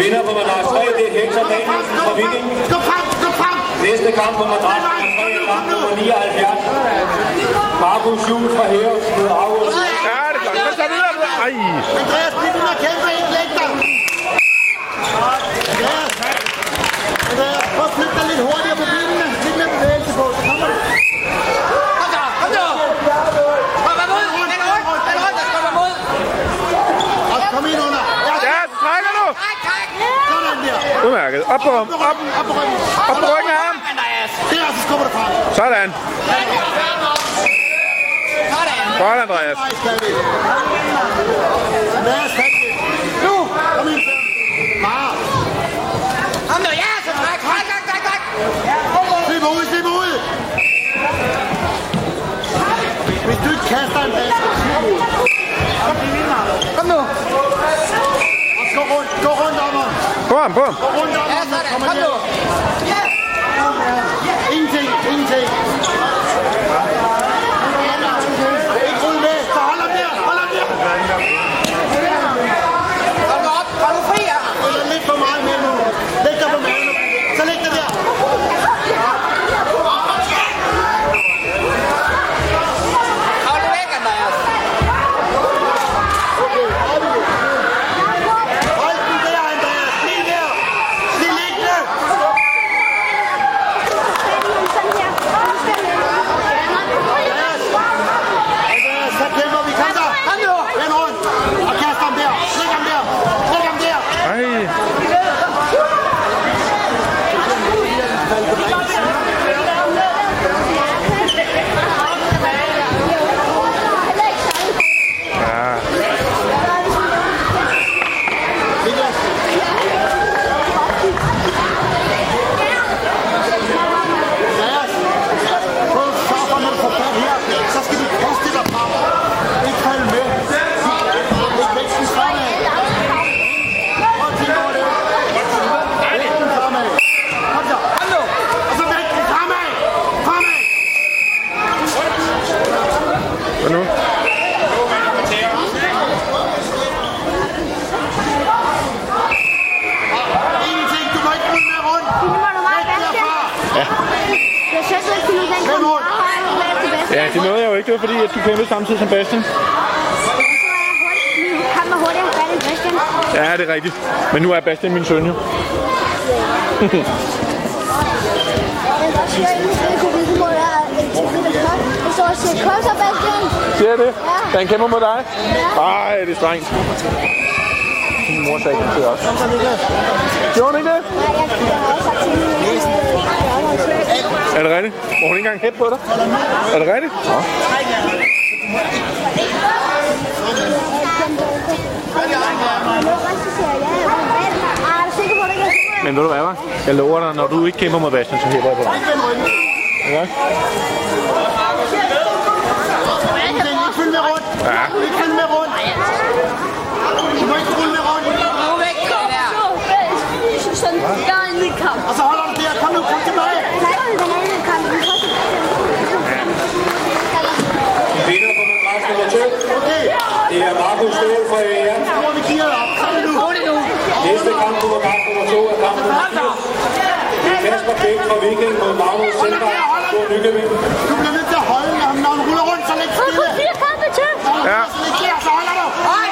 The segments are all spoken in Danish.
Vinder på madras 3, det er Hector Danielsen fra Viking. Skub frem, skub frem! Næste kamp på madras nummer 3 er kamp nummer 79. Markus Juhl fra Hæres mod Aarhus. Ja, det er godt. Så tager videre. Ej. Andreas, bliv at kæmpe ind, læg dig! Andreas! Andreas, prøv at flytte dig lidt hurtigere på benene. Lidt mere bevægelse på, så kommer du. Kom så, kom så! Kom mod! Den er rundt! Den er rundt! Der kommer mod! Og kom ind under. Ja, Ja, så trækker du. Træk, træk! sådan der. Udmærket. Op på ham. Op, Op på ryggen. op på ryggen af ham. Andreas! Der, så skubber du frem. Sådan. Godt, Andreas. Det. Nu! Kom ind, Søren. Mara. Kom nu, ja! Så træk! Træk, træk, træk, træk! Slip ud, slip ud! Hvis du ikke kaster en bal, så slip ud. Kom nu! Og gå rundt, gå rundt om ham. På ham, på ham. Gå rundt om Ja, ham. sådan! Kommer Kom nu! hjem. Ingenting, ingenting. Ikke ryd med. Så hold ham der, hold ham der. Kom nu op! Kom nu fri her! Eller lidt for meget med nu. Læg dig på maven. Så læg dig der. Hold nu væk, Andreas! Hold den der, Andreas. Bliv der. Bliv liggende. Andreas, så kæmper vi. Kom så. Kom nu! Vend rundt. Og kast ham der. Læg ham der. Læg ham der. Ej. Ja. Andreas, prøv at sørge for, når du får fat her, så skal du kaste dig frem. Ikke falde med. Læg væksten fremad. Prøv at tænke over det. Væksten fremad. Kom så. Kom nu! Og så væksten fremad. Fremad. Hvad nu? Ingenting. Du må ikke ryge med rundt. Jeg synes ikke, at den kom meget højere til bedst. Ja, det nåede jeg jo ikke. Det var fordi, at du kæmpede samtidig som Bastian. Kamp er hurtigere færdig Christian. Ja, det er rigtigt. Men nu er Bastian min søn jo. Er siger, Bastian. Jeg det? Ja. Han kæmper mod dig? Ja. Ej, det er strengt. Min mor sagde det også. Gjorde hun ikke det? Nej, jeg, jeg har også sagt til hende, at jeg Er det rigtigt? Må hun ikke engang hæppe på dig? Er det rigtigt? Nå. Men ved du hvad, hva'? Jeg lover dig, når du ikke kæmper mod Bastian, så hæpper jeg på dig. Ja. Ja. Ikke følge med rundt. Du må ikke rulle med rundt. Nu væk, det der! Og så holder du der. Kom nu, kom tilbage. Vinder på madras nummer 2, Okay. det er Markus Ståhl fra Æren. Nu må vi geare op. Kom nu. Rolig nu! Næste kamp på madras nummer 2 er kamp nummer 80. Det er Kasper Bæk fra Viking mod Magnus Sindberg fra Nykøbing. Du bliver nødt til at holde ham, når han ruller rundt, så læg stille. Ja. Så læg der, så holder du.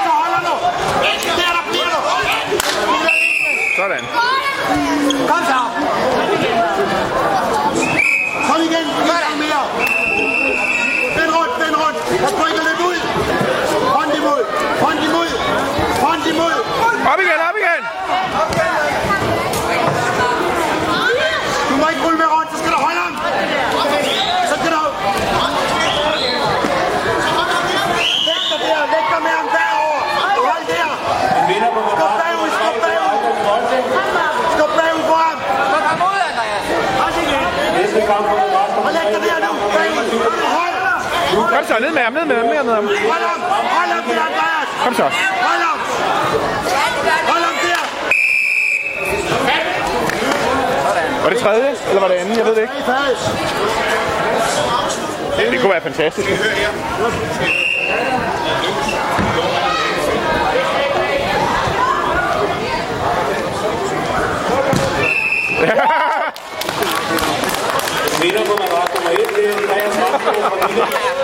Så holder du. Der, der bliver du. Sådan. Kom så! Kom igen. En gang mere. Vend rundt, vend rundt. Op igen, op igen! Du må ikke rulle med rundt, så skal du holde ham. Så skal du... Læg dig der, læg dig med ham derovre. Hold der. Skub bagud, nummer 3 skub bagud. Skub bagud på ham. Så kom ud, Andreas! Hold igen. Og læg 3 dig der er nu. Bagud. 21. Hold. Kom så, ned med ham, ned med ham, ned med ham. Hold ham. Hold ham Andreas. Kom så. Hold ham. Hold ham der. Var det tredje, eller var det anden? Jeg ved det ikke. Det kunne være fantastisk.